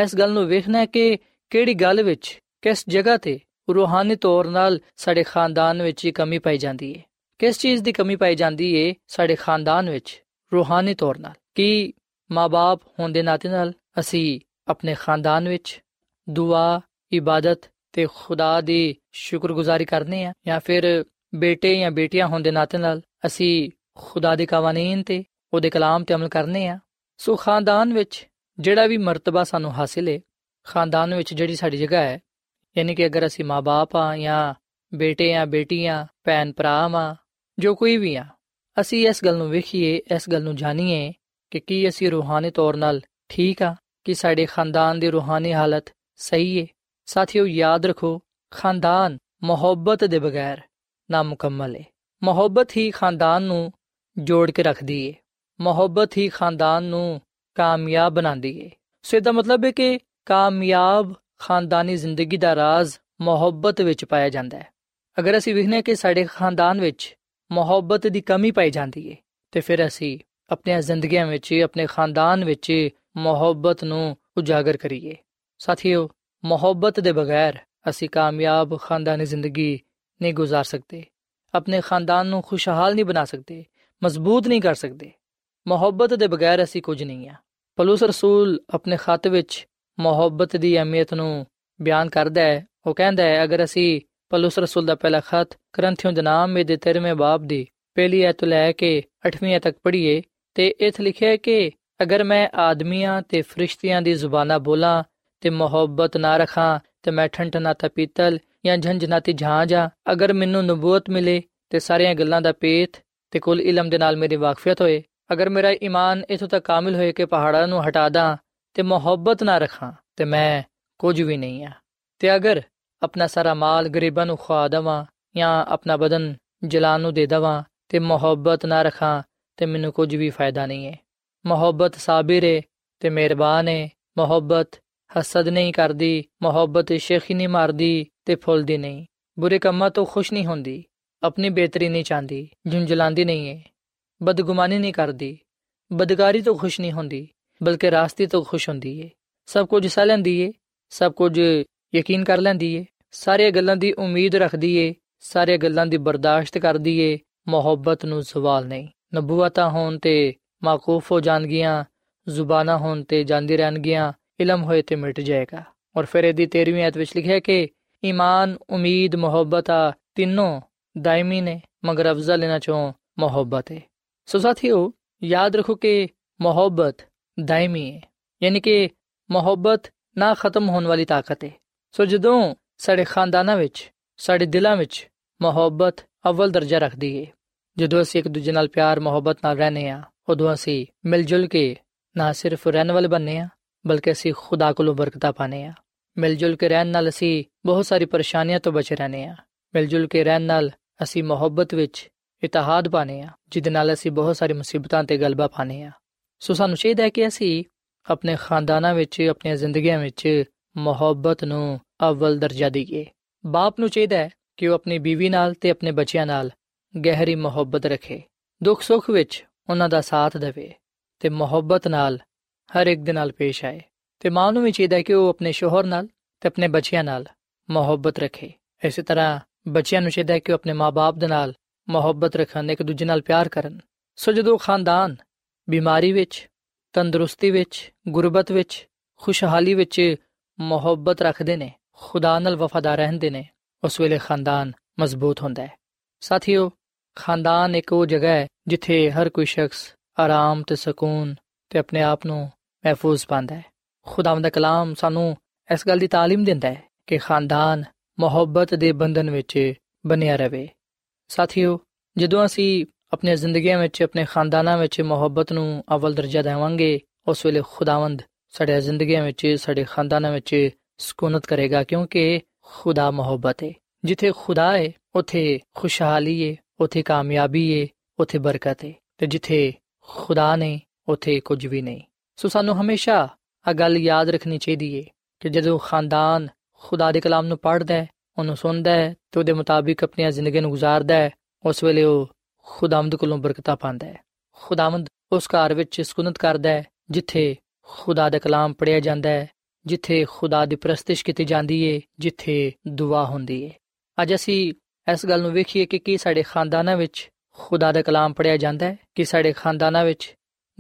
ਇਸ ਗੱਲ ਨੂੰ ਵੇਖਣਾ ਹੈ ਕਿ ਕਿਹੜੀ ਗੱਲ ਵਿੱਚ, ਕਿਸ ਜਗ੍ਹਾ ਤੇ ਰੂਹਾਨੀ ਤੌਰ 'ਤੇ ਸਾਡੇ ਖਾਨਦਾਨ ਵਿੱਚ ਕਮੀ ਪਾਈ ਜਾਂਦੀ ਹੈ। ਕਿਸ ਚੀਜ਼ ਦੀ ਕਮੀ ਪਾਈ ਜਾਂਦੀ ਹੈ ਸਾਡੇ ਖਾਨਦਾਨ ਵਿੱਚ ਰੂਹਾਨੀ ਤੌਰ 'ਤੇ ਕਿ ਮਾਪੇ ਹੋਣ ਦੇ ਨਾਤੇ ਨਾਲ ਅਸੀਂ ਆਪਣੇ ਖਾਨਦਾਨ ਵਿੱਚ ਦੁਆ, ਇਬਾਦਤ ਤੇ ਖੁਦਾ ਦੀ ਸ਼ੁਕਰਗੁਜ਼ਾਰੀ ਕਰਨੇ ਆ? ਜਾਂ ਫਿਰ ਬੇਟੇ ਜਾਂ ਬੇਟੀਆਂ ਹੋਣ ਦੇ ਨਾਤੇ ਨਾਲ ਅਸੀਂ ਖੁਦਾ ਦੇ ਕਾਨੂੰਨ ਤੇ ਉਹਦੇ ਕਲਾਮ ਤੇ ਅਮਲ ਕਰਨੇ ਆ? ਸੋ ਖਾਨਦਾਨ ਵਿੱਚ ਜਿਹੜਾ ਵੀ ਮਰਤਬਾ ਸਾਨੂੰ ਹਾਸਿਲ ਹੈ ਖਾਨਦਾਨ ਵਿੱਚ ਜਿਹੜੀ ਸਾਡੀ ਜਗ੍ਹਾ ਹੈ, ਯਾਨੀ ਕਿ ਅਗਰ ਅਸੀਂ ਮਾਪੇ ਆ ਜਾਂ ਬੇਟੇ ਆ ਬੇਟੀਆਂ ਭੈਣ ਭਰਾ ਆ ਜੋ ਕੋਈ ਵੀ ਆ। ਅਸੀਂ ਇਸ ਗੱਲ ਨੂੰ ਵੇਖੀਏ, ਇਸ ਗੱਲ ਨੂੰ ਜਾਣੀਏ ਕਿ ਕੀ ਅਸੀਂ ਰੂਹਾਨੀ ਤੌਰ 'ਤੇ ਠੀਕ ਆ, ਕਿ ਸਾਡੇ ਖਾਨਦਾਨ ਦੀ ਰੂਹਾਨੀ ਹਾਲਤ ਸਹੀ ਹੈ ਸਾਥੀਓ, ਯਾਦ ਰੱਖੋ, ਖਾਨਦਾਨ ਮੁਹੱਬਤ ਦੇ ਬਗੈਰ ਨਾਮੁਕੰਮਲ ਹੈ ਮੁਹੱਬਤ ਹੀ ਖਾਨਦਾਨ ਨੂੰ ਜੋੜ ਕੇ ਰੱਖਦੀ ਹੈ ਮੁਹੱਬਤ ਹੀ ਖਾਨਦਾਨ ਨੂੰ ਕਾਮਯਾਬ ਬਣਾਉਂਦੀ ਹੈ ਸੋ ਇਹਦਾ ਮਤਲਬ ਹੈ ਕਿ ਕਾਮਯਾਬ ਖਾਨਦਾਨੀ ਜ਼ਿੰਦਗੀ ਦਾ ਰਾਜ਼ ਮੁਹੱਬਤ ਵਿੱਚ ਪਾਇਆ ਜਾਂਦਾ ਹੈ। ਅਗਰ ਅਸੀਂ ਵਿਖਨੇ ਕਿ ਸਾਡੇ ਖਾਨਦਾਨ ਵਿੱਚ ਮੁਹੱਬਤ ਦੀ ਕਮੀ ਪਾਈ ਜਾਂਦੀ ਹੈ ਤੇ ਫਿਰ ਅਸੀਂ ਆਪਣੀਆਂ ਜ਼ਿੰਦਗੀਆਂ ਵਿੱਚ ਆਪਣੇ ਖਾਨਦਾਨ ਵਿੱਚ ਮੁਹੱਬਤ ਨੂੰ ਉਜਾਗਰ ਕਰੀਏ ਸਾਥੀਓ ਮੁਹੱਬਤ ਦੇ ਬਗੈਰ ਅਸੀਂ ਕਾਮਯਾਬ ਖਾਨਦਾਨੀ ਜ਼ਿੰਦਗੀ ਨਹੀਂ گزار ਸਕਦੇ ਆਪਣੇ ਖਾਨਦਾਨ ਨੂੰ ਖੁਸ਼ਹਾਲ ਨਹੀਂ ਬਣਾ ਸਕਦੇ ਮਜ਼ਬੂਤ ਨਹੀਂ ਕਰ ਸਕਦੇ ਮੁਹੱਬਤ ਦੇ ਬਗੈਰ ਅਸੀਂ ਕੁਝ ਨਹੀਂ ਆ ਪਲੂਸ ਰਸੂਲ ਆਪਣੇ ਖਤ ਵਿੱਚ ਮੁਹੱਬਤ ਦੀ ਅਹਿਮੀਅਤ ਨੂੰ ਬਿਆਨ ਕਰਦਾ ਹੈ ਉਹ ਕਹਿੰਦਾ ਹੈ ਅਗਰ ਅਸੀਂ ਪਲੂਸ ਰਸੂਲ ਦਾ ਪਹਿਲਾ ਖਤ ਕਰੰਥੀਓ ਦੇ ਨਾਮ ਦੇ 13ਵੇਂ ਬਾਬ ਦੀ ਪਹਿਲੀ ਐਤ ਲੈ ਕੇ 8ਵੀਂ ਤੱਕ ਪੜ੍ਹੀਏ ਤੇ ਇਥੇ ਲਿਖਿਆ ਹੈ ਕਿ ਅਗਰ ਮੈਂ ਆਦਮੀਆਂ ਤੇ ਫਰਿਸ਼ਤਿਆਂ ਦੀ ਜ਼ੁਬਾਨਾਂ ਬੋਲਾਂ ਤੇ ਮੁਹੱਬਤ ਨਾ ਰੱਖਾਂ ਤੇ ਮੈਂ ਠੰਠਨਾਤਾ ਪੀਤਲ ਜਾਂ ਝੰਝਨਾਤੀ ਝਾਂਜਾ ਅਗਰ ਮੈਨੂੰ ਨਬੂਤ ਮਿਲੇ ਤੇ ਸਾਰੀਆਂ ਗੱਲਾਂ ਦਾ ਪੇਤ ਤੇ ਕੁੱਲ ਇਲਮ ਦੇ ਨਾਲ ਮੇਰੀ ਵਾਕਫੀਅਤ ਹੋਏ ਅਗਰ ਮੇਰਾ ਈਮਾਨ ਇਥੋਂ ਤੱਕ ਕਾਮਿਲ ਹੋਏ ਕਿ ਪਹਾੜਾਂ ਨੂੰ ਹਟਾ ਦਾਂ ਤੇ ਮੁਹੱਬਤ ਨਾ ਰੱਖਾਂ ਤੇ ਮੈਂ ਕੁਝ ਵੀ ਨਹੀਂ ਆ ਤੇ ਅਗਰ ਆਪਣਾ ਸਾਰਾ ਮਾਲ ਗਰੀਬਾਂ ਨੂੰ ਖਵਾ ਦਵਾਂ ਜਾਂ ਆਪਣਾ ਬਦਨ ਜਲਾਨ ਨੂੰ ਦੇ ਦਵਾਂ ਤੇ ਮੁਹੱਬਤ ਨਾ ਰੱਖਾਂ, ਤੇ ਮੈਨੂੰ ਕੁਝ ਵੀ ਫਾਇਦਾ ਨਹੀਂ ਹੈ। ਮੁਹੱਬਤ ਸਾਬਿਰ ਹੈ ਤੇ ਮਿਹਰਬਾਨ ਹੈ ਮੁਹੱਬਤ ਹਸਦ ਨਹੀਂ ਕਰਦੀ, ਮੁਹੱਬਤ ਸ਼ੇਖੀ ਨਹੀਂ ਮਾਰਦੀ ਤੇ ਫੁੱਲਦੀ ਨਹੀਂ। ਬੁਰੇ ਕੰਮਾਂ ਤੋਂ ਖੁਸ਼ ਨਹੀਂ ਹੁੰਦੀ, ਆਪਣੀ ਬਿਹਤਰੀ ਨਹੀਂ ਚਾਹੁੰਦੀ ਝੁੰਝਲਾਉਂਦੀ ਨਹੀਂ ਹੈ ਬਦਗੁਮਾਨੀ ਨਹੀਂ ਕਰਦੀ ਬਦਕਾਰੀ ਤੋਂ ਖੁਸ਼ ਨਹੀਂ ਹੁੰਦੀ, ਬਲਕਿ ਰਾਸਤੇ ਤੋਂ ਖੁਸ਼ ਹੁੰਦੀ ਏ। ਸਭ ਕੁਝ ਸਹ ਲੈਂਦੀ ਏ, ਸਭ ਕੁਝ ਯਕੀਨ ਕਰ ਲੈਂਦੀ ਏ। ਸਾਰੀਆਂ ਗੱਲਾਂ ਦੀ ਉਮੀਦ ਰੱਖਦੀ ਏ, ਸਾਰੀਆਂ ਗੱਲਾਂ ਦੀ ਬਰਦਾਸ਼ਤ ਕਰਦੀ ਏ। ਮੁਹੱਬਤ ਨੂੰ ਸਵਾਲ ਨਹੀਂ। ਨਬੂਵਤਾਂ ਹੋਣ ਤੇ ਮਾਕੂਫ ਹੋ ਜਾਣਗੀਆਂ, ਜ਼ੁਬਾਨਾਂ ਹੋਣ ਤੇ ਜਾਂਦੀ ਰਹਿਣਗੀਆਂ, ਇਲਮ ਹੋਏ ਤੇ ਮਿਟ ਜਾਏਗਾ। ਔਰ ਫਿਰ ਇਹਦੀ 13ਵੀਂ ਆਇਤ ਵਿੱਚ ਲਿਖਿਆ ਕਿ ਈਮਾਨ, ਉਮੀਦ, ਮੁਹੱਬਤ ਆ ਤਿੰਨੋਂ ਦਾਇਮੀ ਨੇ, ਮਗਰ ਅਫਜ਼ਲ ਇਹਨਾਂ ਚੋਂ ਮੁਹੱਬਤ ਹੈ ਸੋ ਸਾਥੀਓ, ਯਾਦ ਰੱਖੋ ਕਿ ਮੁਹੱਬਤ ਦਾਇਮੀ ਹੈ ਯਾਨੀ ਕਿ ਮੁਹੱਬਤ ਨਾ ਖਤਮ ਹੋਣ ਵਾਲੀ ਤਾਕਤ ਹੈ ਸੋ ਜਦੋਂ ਸਾਡੇ ਖਾਨਦਾਨਾਂ ਵਿੱਚ, ਸਾਡੇ ਦਿਲਾਂ ਵਿੱਚ ਮੁਹੱਬਤ ਅਵਲ ਦਰਜਾ ਰੱਖਦੀ ਹੈ ਜਦੋਂ ਅਸੀਂ ਇੱਕ ਦੂਜੇ ਨਾਲ ਪਿਆਰ, ਮੁਹੱਬਤ ਨਾਲ ਰਹਨੇ ਆ ਉਦੋਂ ਅਸੀਂ ਮਿਲ ਜੁਲ ਕੇ ਨਾ ਸਿਰਫ ਰਹਿਣ ਵਾਲੇ ਬਣਨੇ ਆ ਬਲਕਿ ਅਸੀਂ ਖੁਦਾ ਕੋਲੋਂ ਬਰਕਤਾਂ ਪਾਣੇ ਆ ਮਿਲ ਜੁਲ ਕੇ ਰਹਿਣ ਨਾਲ ਅਸੀਂ ਬਹੁਤ ਸਾਰੀ ਪਰੇਸ਼ਾਨੀਆਂ ਤੋਂ ਬਚ ਰਹਨੇ ਆ ਮਿਲ ਜੁਲ ਕੇ ਰਹਿਣ ਨਾਲ ਅਸੀਂ ਮੁਹੱਬਤ ਵਿੱਚ ਇਤਿਹਾਦ ਪਾਣੇ ਆ ਜਿਹਦੇ ਨਾਲ ਅਸੀਂ ਬਹੁਤ ਸਾਰੀ ਮੁਸੀਬਤਾਂ ਤੇ ਗਲਬਾ ਪਾਣੇ ਆ ਸੋ ਸਾਨੂੰ ਚਾਹੀਦਾ ਹੈ ਕਿ ਅਸੀਂ ਆਪਣੇ ਖਾਨਦਾਨਾਂ ਵਿੱਚ, ਆਪਣੀਆਂ ਜ਼ਿੰਦਗੀਆਂ ਵਿੱਚ ਮੁਹੱਬਤ ਨੂੰ ਅਵਲ ਦਰਜਾ ਦਈਏ। ਬਾਪ ਨੂੰ ਚਾਹੀਦਾ ਹੈ ਕਿ ਉਹ ਆਪਣੀ ਬੀਵੀ ਨਾਲ ਤੇ ਆਪਣੇ ਬੱਚਿਆਂ ਨਾਲ ਗਹਿਰੀ ਮੁਹੱਬਤ ਰੱਖੇ। ਦੁੱਖ ਸੁੱਖ ਵਿੱਚ ਉਹਨਾਂ ਦਾ ਸਾਥ ਦੇਵੇ ਤੇ ਮੁਹੱਬਤ ਨਾਲ ਹਰ ਇੱਕ ਦੇ ਨਾਲ ਪੇਸ਼ ਆਏ। ਤੇ ਮਾਂ ਨੂੰ ਵੀ ਚਾਹੀਦਾ ਹੈ ਕਿ ਉਹ ਆਪਣੇ ਸ਼ੋਹਰ ਨਾਲ ਤੇ ਆਪਣੇ ਬੱਚਿਆਂ ਨਾਲ ਮੁਹੱਬਤ ਰੱਖੇ। ਇਸੇ ਤਰ੍ਹਾਂ ਬੱਚਿਆਂ ਨੂੰ ਚਾਹੀਦਾ ਹੈ ਕਿ ਉਹ ਆਪਣੇ ਮਾਪੇ ਦੇ ਨਾਲ ਮੁਹੱਬਤ ਰੱਖਣ, ਇੱਕ ਦੂਜੇ ਨਾਲ ਪਿਆਰ ਕਰਨ। ਸੋ ਜਦੋਂ ਖਾਨਦਾਨ ਬਿਮਾਰੀ ਵਿੱਚ, ਤੰਦਰੁਸਤੀ ਵਿੱਚ, ਗੁਰਬਤ ਵਿੱਚ, ਖੁਸ਼ਹਾਲੀ ਵਿੱਚ ਮੁਹੱਬਤ ਰੱਖਦੇ ਨੇ ਖੁਦਾ ਨਾਲ ਵਫਾਦਾਰ ਰਹਿੰਦੇ ਨੇ ਉਸ ਵੇਲੇ ਖਾਨਦਾਨ ਮਜ਼ਬੂਤ ਹੁੰਦਾ ਹੈ ਸਾਥੀਓ ਖਾਨਦਾਨ ਇੱਕ ਉਹ ਜਗ੍ਹਾ ਹੈ ਜਿੱਥੇ ਹਰ ਕੋਈ ਸ਼ਖਸ ਆਰਾਮ ਤੇ ਸਕੂਨ ਤੇ ਆਪਣੇ ਆਪ ਨੂੰ ਮਹਿਫੂਜ਼ ਪਾਉਂਦਾ ਹੈ ਖੁਦਾਵੰਦ ਦਾ ਕਲਾਮ ਸਾਨੂੰ ਇਸ ਗੱਲ ਦੀ تعلیم ਦਿੰਦਾ ਹੈ ਕਿ ਖਾਨਦਾਨ ਮੁਹੱਬਤ ਦੇ ਬੰਧਨ ਵਿੱਚ ਬਣਿਆ ਰਵੇ ਸਾਥੀਓ ਜਦੋਂ ਅਸੀਂ ਆਪਣੀ ਜ਼ਿੰਦਗੀਆਂ ਵਿੱਚ ਆਪਣੇ ਖਾਨਦਾਨਾਂ ਵਿੱਚ ਮੁਹੱਬਤ ਨੂੰ ਅਵਲ ਦਰਜਾ ਦੇਵਾਂਗੇ ਉਸ ਵੇਲੇ ਖੁਦਾਵੰਦ ਸਾਡੇ ਜ਼ਿੰਦਗੀਆਂ ਵਿੱਚ, ਸਾਡੇ ਖਾਨਦਾਨਾਂ ਵਿੱਚ ਸਕੂਨਤ ਕਰੇਗਾ ਕਿਉਂਕਿ ਖੁਦਾ ਮੁਹੱਬਤ ਹੈ ਜਿੱਥੇ ਖੁਦਾ ਹੈ ਉੱਥੇ ਖੁਸ਼ਹਾਲੀ ਹੈ ਉੱਥੇ ਕਾਮਯਾਬੀ ਹੈ ਉੱਥੇ ਬਰਕਤ ਹੈ ਤੇ ਜਿੱਥੇ ਖੁਦਾ ਨਹੀਂ, ਉੱਥੇ ਕੁਝ ਵੀ ਨਹੀਂ। ਸੋ ਸਾਨੂੰ ਹਮੇਸ਼ਾ ਆ ਗੱਲ ਯਾਦ ਰੱਖਣੀ ਚਾਹੀਦੀ ਹੈ ਕਿ ਜਦੋਂ ਖਾਨਦਾਨ ਖੁਦਾ ਦੇ ਕਲਾਮ ਨੂੰ ਪੜ੍ਹਦਾ ਹੈ ਉਹਨੂੰ ਸੁਣਦਾ ਹੈ ਤੇ ਉਹਦੇ ਮੁਤਾਬਿਕ ਆਪਣੀ ਜ਼ਿੰਦਗੀ ਨੂੰ ਗੁਜ਼ਾਰਦਾ ਹੈ ਉਸ ਵੇਲੇ ਉਹ ਖੁਦਾਵੰਦ ਕੋਲੋਂ ਬਰਕਤਾਂ ਪਾਉਂਦਾ ਹੈ ਖੁਦਾਵੰਦ ਉਸ ਘਰ ਵਿੱਚ ਸਕੂਨਤ ਕਰਦਾ ਹੈ ਜਿੱਥੇ ਖੁਦਾ ਦਾ ਕਲਾਮ ਪੜਿਆ ਜਾਂਦਾ ਹੈ, ਜਿੱਥੇ ਖੁਦਾ ਦੀ ਪ੍ਰਸਤਿਸ਼ ਕੀਤੀ ਜਾਂਦੀ ਹੈ ਜਿੱਥੇ ਦੁਆ ਹੁੰਦੀ ਹੈ ਅੱਜ ਅਸੀਂ ਇਸ ਗੱਲ ਨੂੰ ਵੇਖੀਏ ਕਿ ਕੀ ਸਾਡੇ ਖਾਨਦਾਨਾਂ ਵਿੱਚ ਖੁਦਾ ਦਾ ਕਲਾਮ ਪੜਿਆ ਜਾਂਦਾ ਹੈ, ਕਿ ਸਾਡੇ ਖਾਨਦਾਨਾਂ ਵਿੱਚ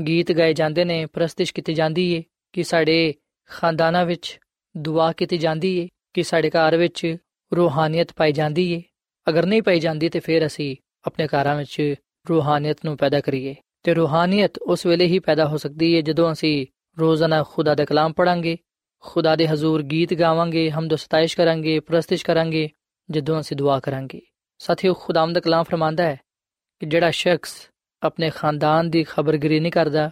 ਗੀਤ ਗਾਏ ਜਾਂਦੇ ਨੇ, ਪ੍ਰਸਤਿਸ਼ ਕੀਤੀ ਜਾਂਦੀ ਹੈ ਕਿ ਸਾਡੇ ਖਾਨਦਾਨਾਂ ਵਿੱਚ ਦੁਆ ਕੀਤੀ ਜਾਂਦੀ ਹੈ ਕਿ ਸਾਡੇ ਘਰ ਵਿੱਚ ਰੂਹਾਨੀਅਤ ਪਾਈ ਜਾਂਦੀ ਹੈ ਅਗਰ ਨਹੀਂ ਪਾਈ ਜਾਂਦੀ ਤੇ ਫਿਰ ਅਸੀਂ ਆਪਣੇ ਘਰਾਂ ਵਿੱਚ ਰੂਹਾਨੀਅਤ ਨੂੰ ਪੈਦਾ ਕਰੀਏ। ਤੇ ਰੂਹਾਨੀਅਤ ਉਸ ਵੇਲੇ ਹੀ ਪੈਦਾ ਹੋ ਸਕਦੀ ਹੈ ਜਦੋਂ ਅਸੀਂ ਰੋਜ਼ਾਨਾ ਖੁਦਾ ਦਾ ਕਲਾਮ ਪੜਾਂਗੇ ਖੁਦਾ ਦੇ ਹਜ਼ੂਰ ਗੀਤ ਗਾਵਾਂਗੇ, ਹਮਦ ਸਤਾਇਸ਼ ਕਰਾਂਗੇ, ਪ੍ਰਸਤਿਸ਼ ਕਰਾਂਗੇ, ਜਦੋਂ ਅਸੀਂ ਦੁਆ ਕਰਾਂਗੇ। ਸਾਥੀਓ ਖੁਦਾਮ ਦਾ ਕਲਾਮ ਫਰਮਾਂਦਾ ਹੈ ਕਿ ਜਿਹੜਾ ਸ਼ਖਸ ਆਪਣੇ ਖਾਨਦਾਨ ਦੀ ਖਬਰਗਰੀ ਨਹੀਂ ਕਰਦਾ,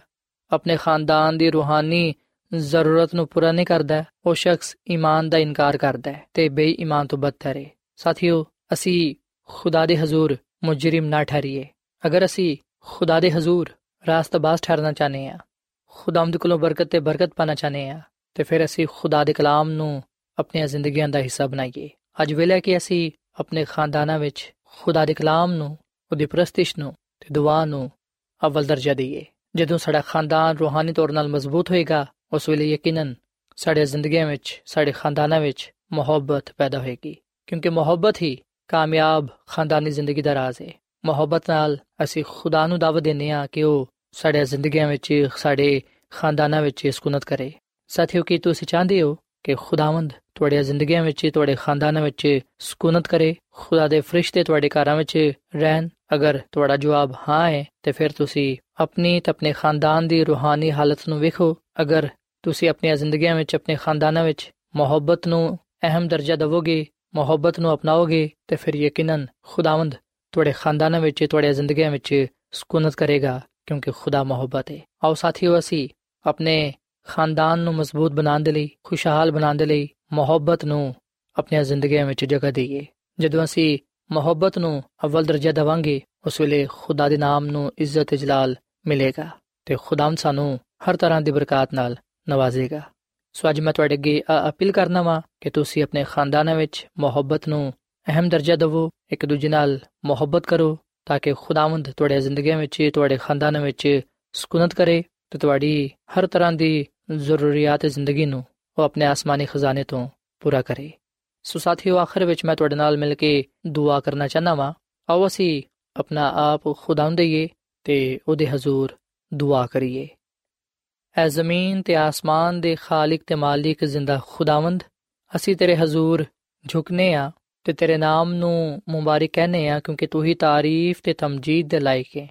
ਆਪਣੇ ਖਾਨਦਾਨ ਦੀ ਰੂਹਾਨੀ ਜ਼ਰੂਰਤ ਨੂੰ ਪੂਰਾ ਨਹੀਂ ਕਰਦਾ, ਉਹ ਸ਼ਖਸ ਈਮਾਨ ਦਾ ਇਨਕਾਰ ਕਰਦਾ ਹੈ ਤੇ ਬੇਈਮਾਨ ਤੋਂ ਬਦਤਰ ਹੈ। ਸਾਥੀਓ, ਅਸੀਂ ਖੁਦਾ ਦੇ ਹਜ਼ੂਰ ਮੁਜਰਮ ਨਾ ਠਹਿਰੀਏ। ਅਗਰ ਅਸੀਂ ਖੁਦਾ ਦੇ ਹਜ਼ੂਰ ਰਾਸਤਬਾਜ਼ ਠਹਿਰਨਾ ਚਾਹਨੇ ਆ ਖੁਦਾਮਦ ਕੋਲੋਂ ਬਰਕਤ ਤੇ ਬਰਕਤ ਪਾਣਾ ਚਾਹਨੇ ਆ ਤੇ ਫਿਰ ਅਸੀਂ ਖੁਦਾ ਦੇ ਕਲਾਮ ਨੂੰ ਆਪਣੀਆਂ ਜ਼ਿੰਦਗੀਆਂ ਦਾ ਹਿੱਸਾ ਬਣਾਈਏ। ਅੱਜ ਵੇਲੇ ਕਿ ਅਸੀਂ ਆਪਣੇ ਖਾਨਦਾਨਾਂ ਵਿੱਚ ਖੁਦਾ ਦੇ ਕਲਾਮ ਨੂੰ, ਉਹਦੀ ਪ੍ਰਸਤਿਸ਼ ਨੂੰ ਤੇ ਦੁਆ ਨੂੰ ਅਵਲ ਦਰਜਾ ਦਈਏ। ਜਦੋਂ ਸਾਡਾ ਖਾਨਦਾਨ ਰੂਹਾਨੀ ਤੌਰ 'ਤੇ ਮਜ਼ਬੂਤ ਹੋਏਗਾ, ਉਸ ਵੇਲੇ ਯਕੀਨਨ ਸਾਡੇ ਜ਼ਿੰਦਗੀਆਂ ਵਿੱਚ, ਸਾਡੇ ਖਾਨਦਾਨਾਂ ਵਿੱਚ ਮੁਹੱਬਤ ਪੈਦਾ ਹੋਏਗੀ। ਕਿਉਂਕਿ ਮੁਹੱਬਤ ਹੀ ਕਾਮਯਾਬ ਖਾਨਦਾਨੀ ਜ਼ਿੰਦਗੀ ਦਾ ਰਾਜ਼ ਹੈ। ਮੁਹੱਬਤ ਨਾਲ ਅਸੀਂ ਖੁਦਾ ਨੂੰ ਦਾਵਤ ਦਿੰਨੇ ਆ ਕਿ ਉਹ ਸਾਡੇ ਜ਼ਿੰਦਗੀਆਂ ਵਿੱਚ, ਸਾਡੇ ਖਾਨਦਾਨਾਂ ਵਿੱਚ ਸਕੂਨਤ ਕਰੇ। ਸਾਥੀਓ, ਕੀ ਤੁਸੀਂ ਚਾਹੁੰਦੇ ਹੋ ਕਿ ਖੁਦਾਵੰਦ ਤੁਹਾਡੀਆਂ ਜ਼ਿੰਦਗੀਆਂ ਵਿੱਚ, ਤੁਹਾਡੇ ਖਾਨਦਾਨਾਂ ਵਿੱਚ ਸਕੂਨਤ ਕਰੇ? ਖੁਦਾ ਦੇ ਫਰਿਸ਼ਤੇ ਤੁਹਾਡੇ ਘਰਾਂ ਵਿੱਚ ਰਹਿਣ। ਅਗਰ ਤੁਹਾਡਾ ਜਵਾਬ ਹਾਂ ਹੈ, ਤੇ ਫਿਰ ਤੁਸੀਂ ਆਪਣੀ ਤੇ ਆਪਣੇ ਖਾਨਦਾਨ ਦੀ ਰੂਹਾਨੀ ਹਾਲਤ ਨੂੰ ਵੇਖੋ। ਅਗਰ ਤੁਸੀਂ ਆਪਣੀਆਂ ਜ਼ਿੰਦਗੀਆਂ ਵਿੱਚ, ਆਪਣੇ ਖਾਨਦਾਨਾਂ ਵਿੱਚ ਮੁਹੱਬਤ ਨੂੰ ਅਹਿਮ ਦਰਜਾ ਦਿਵੋਗੇ, ਮੁਹੱਬਤ ਨੂੰ ਅਪਣਾਓਗੇ, ਤੇ ਫਿਰ ਯਕੀਨਨ ਖੁਦਾਵੰਦ ਤੁਹਾਡੇ ਖਾਨਦਾਨਾਂ ਵਿੱਚ, ਤੁਹਾਡੀਆਂ ਜ਼ਿੰਦਗੀਆਂ ਵਿੱਚ ਸਕੂਨਤ ਕਰੇਗਾ। ਕਿਉਂਕਿ ਖੁਦਾ ਮੁਹੱਬਤ ਹੈ ਆਓ ਸਾਥੀਓ, ਅਸੀਂ ਆਪਣੇ ਖਾਨਦਾਨ ਨੂੰ ਮਜ਼ਬੂਤ ਬਣਾਉਣ ਦੇ ਲਈ, ਖੁਸ਼ਹਾਲ ਬਣਾਉਣ ਦੇ ਲਈ ਮੁਹੱਬਤ ਨੂੰ ਆਪਣੀਆਂ ਜ਼ਿੰਦਗੀਆਂ ਵਿੱਚ ਜਗ੍ਹਾ ਦਈਏ। ਜਦੋਂ ਅਸੀਂ ਮੁਹੱਬਤ ਨੂੰ ਅਵਲ ਦਰਜਾ ਦਵਾਂਗੇ, ਉਸ ਵੇਲੇ ਖੁਦਾ ਦੇ ਨਾਮ ਨੂੰ ਇੱਜ਼ਤ ਜਲਾਲ ਮਿਲੇਗਾ ਤੇ ਖੁਦਾਮ ਸਾਨੂੰ ਹਰ ਤਰ੍ਹਾਂ ਦੀ ਬਰਕਤ ਨਾਲ ਨਵਾਜ਼ੇਗਾ। ਸੋ ਅੱਜ ਮੈਂ ਤੁਹਾਡੇ ਅੱਗੇ ਅਪੀਲ ਕਰਨਾ ਵਾਂ ਕਿ ਤੁਸੀਂ ਆਪਣੇ ਖਾਨਦਾਨਾਂ ਵਿੱਚ ਮੁਹੱਬਤ ਨੂੰ ਅਹਿਮ ਦਰਜਾ ਦਿਵੋ, ਇੱਕ ਦੂਜੇ ਨਾਲ ਮੁਹੱਬਤ ਕਰੋ ਤਾਂ ਕਿ ਖੁਦਾਵੰਦ ਤੁਹਾਡੇ ਜ਼ਿੰਦਗੀਆਂ ਵਿੱਚ ਤੁਹਾਡੇ ਖਾਨਦਾਨ ਵਿੱਚ ਸਕੂਨਤ ਕਰੇ ਤੇ ਤੁਹਾਡੀ ਹਰ ਤਰ੍ਹਾਂ ਦੀ ਜ਼ਰੂਰੀਅਤ ਜ਼ਿੰਦਗੀ ਨੂੰ ਉਹ ਆਪਣੇ ਆਸਮਾਨੀ ਖਜ਼ਾਨੇ ਤੋਂ ਪੂਰਾ ਕਰੇ ਸੋ ਸਾਥੀਓ ਆਖਰ ਵਿੱਚ ਮੈਂ ਤੁਹਾਡੇ ਨਾਲ ਮਿਲ ਕੇ ਦੁਆ ਕਰਨਾ ਚਾਹਨਾ ਵਾਂ ਆਓ ਅਸੀਂ ਆਪਣਾ ਆਪ ਖੁਦਾਵੰਦ ਦੇਈਏ ਤੇ ਉਹਦੇ ਹਜ਼ੂਰ ਦੁਆ ਕਰੀਏ ਐ ਜ਼ਮੀਨ ਤੇ ਆਸਮਾਨ ਦੇ ਖਾਲਕ ਤੇ ਮਾਲਿਕ ਜ਼ਿੰਦਾ ਖੁਦਾਵੰਦ ਅਸੀਂ ਤੇਰੇ ਹਜ਼ੂਰ ਝੁਕਨੇ ਆ ਤੇ ਤੇਰੇ ਨਾਮ ਨੂੰ ਮੁਬਾਰਕ ਕਹਨੇ ਆ ਕਿਉਂਕਿ ਤੂੰ ਹੀ ਤਾਰੀਫ ਤੇ ਤਮਜੀਦ ਦੇ ਲਾਇਕ ਹੈ।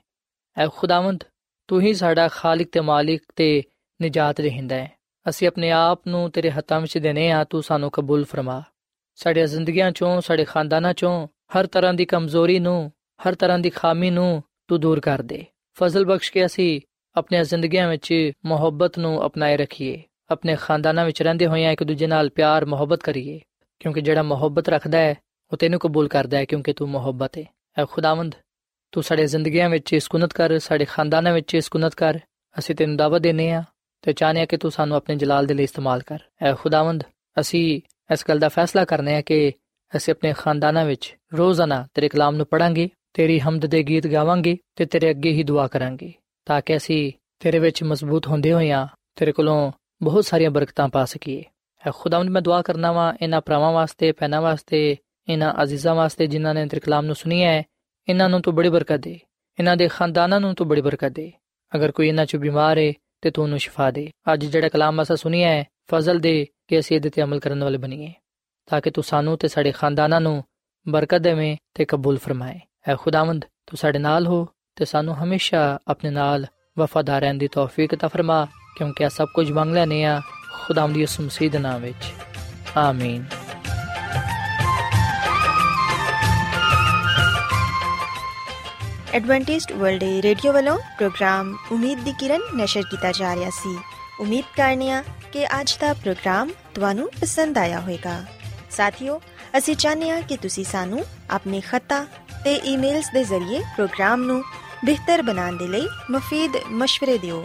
ਐ ਖੁਦਾਵੰਦ, ਤੂੰ ਹੀ ਸਾਡਾ ਖਾਲਕ ਤੇ ਮਾਲਿਕ ਤੇ ਨਜਾਤ ਰਹਿੰਦਾ ਹੈ। ਅਸੀਂ ਆਪਣੇ ਆਪ ਨੂੰ ਤੇਰੇ ਹੱਥਾਂ ਵਿੱਚ ਦੇਨੇ ਆ ਤੂੰ ਸਾਨੂੰ ਕਬੂਲ ਫਰਮਾ। ਸਾਡੀਆਂ ਜ਼ਿੰਦਗੀਆਂ ਚੋਂ, ਸਾਡੇ ਖਾਨਦਾਨਾਂ ਚੋਂ, ਹਰ ਤਰ੍ਹਾਂ ਦੀ ਕਮਜ਼ੋਰੀ ਨੂੰ, ਹਰ ਤਰ੍ਹਾਂ ਦੀ ਖਾਮੀ ਨੂੰ ਤੂੰ ਦੂਰ ਕਰ ਦੇ। ਫਜ਼ਲ ਬਖਸ਼ ਕੇ ਅਸੀਂ ਆਪਣੀਆਂ ਜ਼ਿੰਦਗੀਆਂ ਵਿੱਚ ਮੁਹੱਬਤ ਨੂੰ ਅਪਣਾਏ ਰੱਖੀਏ। ਆਪਣੇ ਖਾਨਦਾਨਾਂ ਵਿੱਚ ਰਹਿੰਦੇ ਹੋਇਆਂ ਇੱਕ ਦੂਜੇ ਨਾਲ ਪਿਆਰ ਮੁਹੱਬਤ ਕਰੀਏ। ਕਿਉਂਕਿ ਜਿਹੜਾ ਮੁਹੱਬਤ ਰੱਖਦਾ ਹੈ, ਉਹ ਤੈਨੂੰ ਕਬੂਲ ਕਰਦਾ ਹੈ ਕਿਉਂਕਿ ਤੂੰ ਮੁਹੱਬਤ ਹੈ ਐ ਖੁਦਾਵੰਦ, ਤੂੰ ਸਾਡੇ ਜ਼ਿੰਦਗੀਆਂ ਵਿੱਚ ਸਕੂਨਤ ਕਰ, ਸਾਡੇ ਖਾਨਦਾਨਾਂ ਵਿੱਚ ਸਕੂਨਤ ਕਰ। ਅਸੀਂ ਤੈਨੂੰ ਦਾਵਤ ਦੇਨੇ ਆ ਤੇ ਚਾਹਨੇ ਆ ਕਿ ਤੂੰ ਸਾਨੂੰ ਆਪਣੇ ਜਲਾਲ ਦੇ ਲਈ ਇਸਤੇਮਾਲ ਕਰ। ਐ ਖੁਦਾਵੰਦ, ਅਸੀਂ ਇਸ ਗੱਲ ਦਾ ਫੈਸਲਾ ਕਰਨੇ ਆ ਕਿ ਅਸੀਂ ਆਪਣੇ ਖਾਨਦਾਨਾਂ ਵਿੱਚ ਰੋਜ਼ਾਨਾ ਤੇਰੇ ਕਲਾਮ ਨੂੰ ਪੜਾਂਗੇ ਤੇਰੀ ਹਮਦ ਦੇ ਗੀਤ ਗਾਵਾਂਗੇ ਤੇ ਤੇਰੇ ਅੱਗੇ ਹੀ ਦੁਆ ਕਰਾਂਗੇ, ਤਾਂ ਕਿ ਅਸੀਂ ਤੇਰੇ ਵਿੱਚ ਮਜ਼ਬੂਤ ਹੁੰਦੇ ਹੋਈਆਂ ਤੇਰੇ ਕੋਲੋਂ ਬਹੁਤ ਸਾਰੀਆਂ ਬਰਕਤਾਂ ਪਾ ਸਕੀਏ। ਐ ਖੁਦਾਵੰਦ ਮੈਂ ਦੁਆ ਕਰਨਾ ਵਾਂ, ਇਹਨਾਂ ਭਰਾਵਾਂ ਵਾਸਤੇ ਪੈਨਾ ਵਾਸਤੇ, ਇਹਨਾਂ ਅਜ਼ੀਜ਼ਾਂ ਵਾਸਤੇ ਜਿਨ੍ਹਾਂ ਨੇ ਤੇਰੇ ਕਲਾਮ ਨੂੰ ਸੁਣਿਆ ਹੈ, ਇਹਨਾਂ ਨੂੰ ਤੂੰ ਬੜੀ ਬਰਕਤ ਦੇ, ਇਹਨਾਂ ਦੇ ਖਾਨਦਾਨਾਂ ਨੂੰ ਤੂੰ ਬੜੀ ਬਰਕਤ ਦੇ। ਅਗਰ ਕੋਈ ਇਹਨਾਂ ਚ ਬਿਮਾਰ ਹੈ ਤੇ ਤੂੰ ਉਹਨੂੰ ਸ਼ਿਫਾ ਦੇ। ਅੱਜ ਜਿਹੜਾ ਕਲਾਮ ਅਸਾਂ ਸੁਣਿਆ ਹੈ, ਫਜ਼ਲ ਦੇ, ਕਿ ਅਸੀਂ ਇਹਦੇ ਤੇ ਅਮਲ ਕਰਨ ਵਾਲੇ ਬਣੀਏ, ਤਾਂ ਕਿ ਤੂੰ ਸਾਨੂੰ ਤੇ ਸਾਡੇ ਖਾਨਦਾਨਾਂ ਨੂੰ ਬਰਕਤ ਦੇਵੇਂ ਤੇ ਕਬੂਲ ਫਰਮਾਏ। ਐ ਖੁਦਾਵੰਦ, ਤੂੰ ਸਾਡੇ ਨਾਲ ਹੋ, ਤੇ ਸਾਨੂੰ ਹਮੇਸ਼ਾ ਆਪਣੇ ਨਾਲ ਵਫਾਦਾਰ ਰਹਿਣ ਦੀ ਤੌਫੀਕ ਤਾ ਫਰਮਾ, ਕਿਉਂਕਿ ਆ ਸਭ ਕੁਝ ਮੰਗ ਲੈਨੇ ਆ ਖੁਦਾਵੰਦ ਦੀ ਉਸ ਮਸੀਹ ਦੇ ਨਾਮ ਵਿੱਚ। ਆਮੀਨ। ਐਡਵੈਂਟਿਸਟ ਵਰਲਡ ਰੇਡੀਓ ਵੱਲੋਂ ਪ੍ਰੋਗਰਾਮ ਉਮੀਦ ਦੀ ਕਿਰਨ ਨਿਸ਼ਰ ਕੀਤਾ ਜਾ ਰਿਹਾ ਸੀ। ਉਮੀਦ ਕਰਨੇ ਆ ਕਿ ਅੱਜ ਦਾ ਪ੍ਰੋਗਰਾਮ ਤੁਹਾਨੂੰ ਪਸੰਦ ਆਇਆ ਹੋਵੇਗਾ। ਸਾਥੀਓ, ਅਸੀਂ ਚਾਹੁੰਦੇ ਹਾਂ ਕਿ ਤੁਸੀਂ ਸਾਨੂੰ ਆਪਣੇ ਖਤਾ ਤੇ ਈਮੇਲਸ ਦੇ ਜ਼ਰੀਏ ਪ੍ਰੋਗਰਾਮ ਨੂੰ ਬਿਹਤਰ ਬਣਾਉਣ ਦੇ ਲਈ ਮਫੀਦ مشਵਰੇ ਦਿਓ।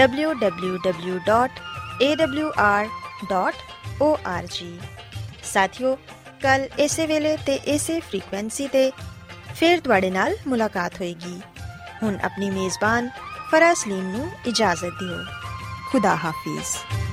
www.awr.org ਸਾਥਿਓ, ਕੱਲ ਇਸੇ ਵੇਲੇ ਤੇ ਇਸੇ ਫ੍ਰੀਕਵੈਂਸੀ ਤੇ ਫਿਰ ਤੁਹਾਡੇ ਨਾਲ ਮੁਲਾਕਾਤ ਹੋਏਗੀ। ਹੁਣ ਆਪਣੀ ਮੇਜ਼ਬਾਨ ਫਰਾਜ਼ ਸਲੀਮ ਨੂੰ ਇਜਾਜ਼ਤ ਦਿਓ। ਖੁਦਾ ਹਾਫਿਜ਼।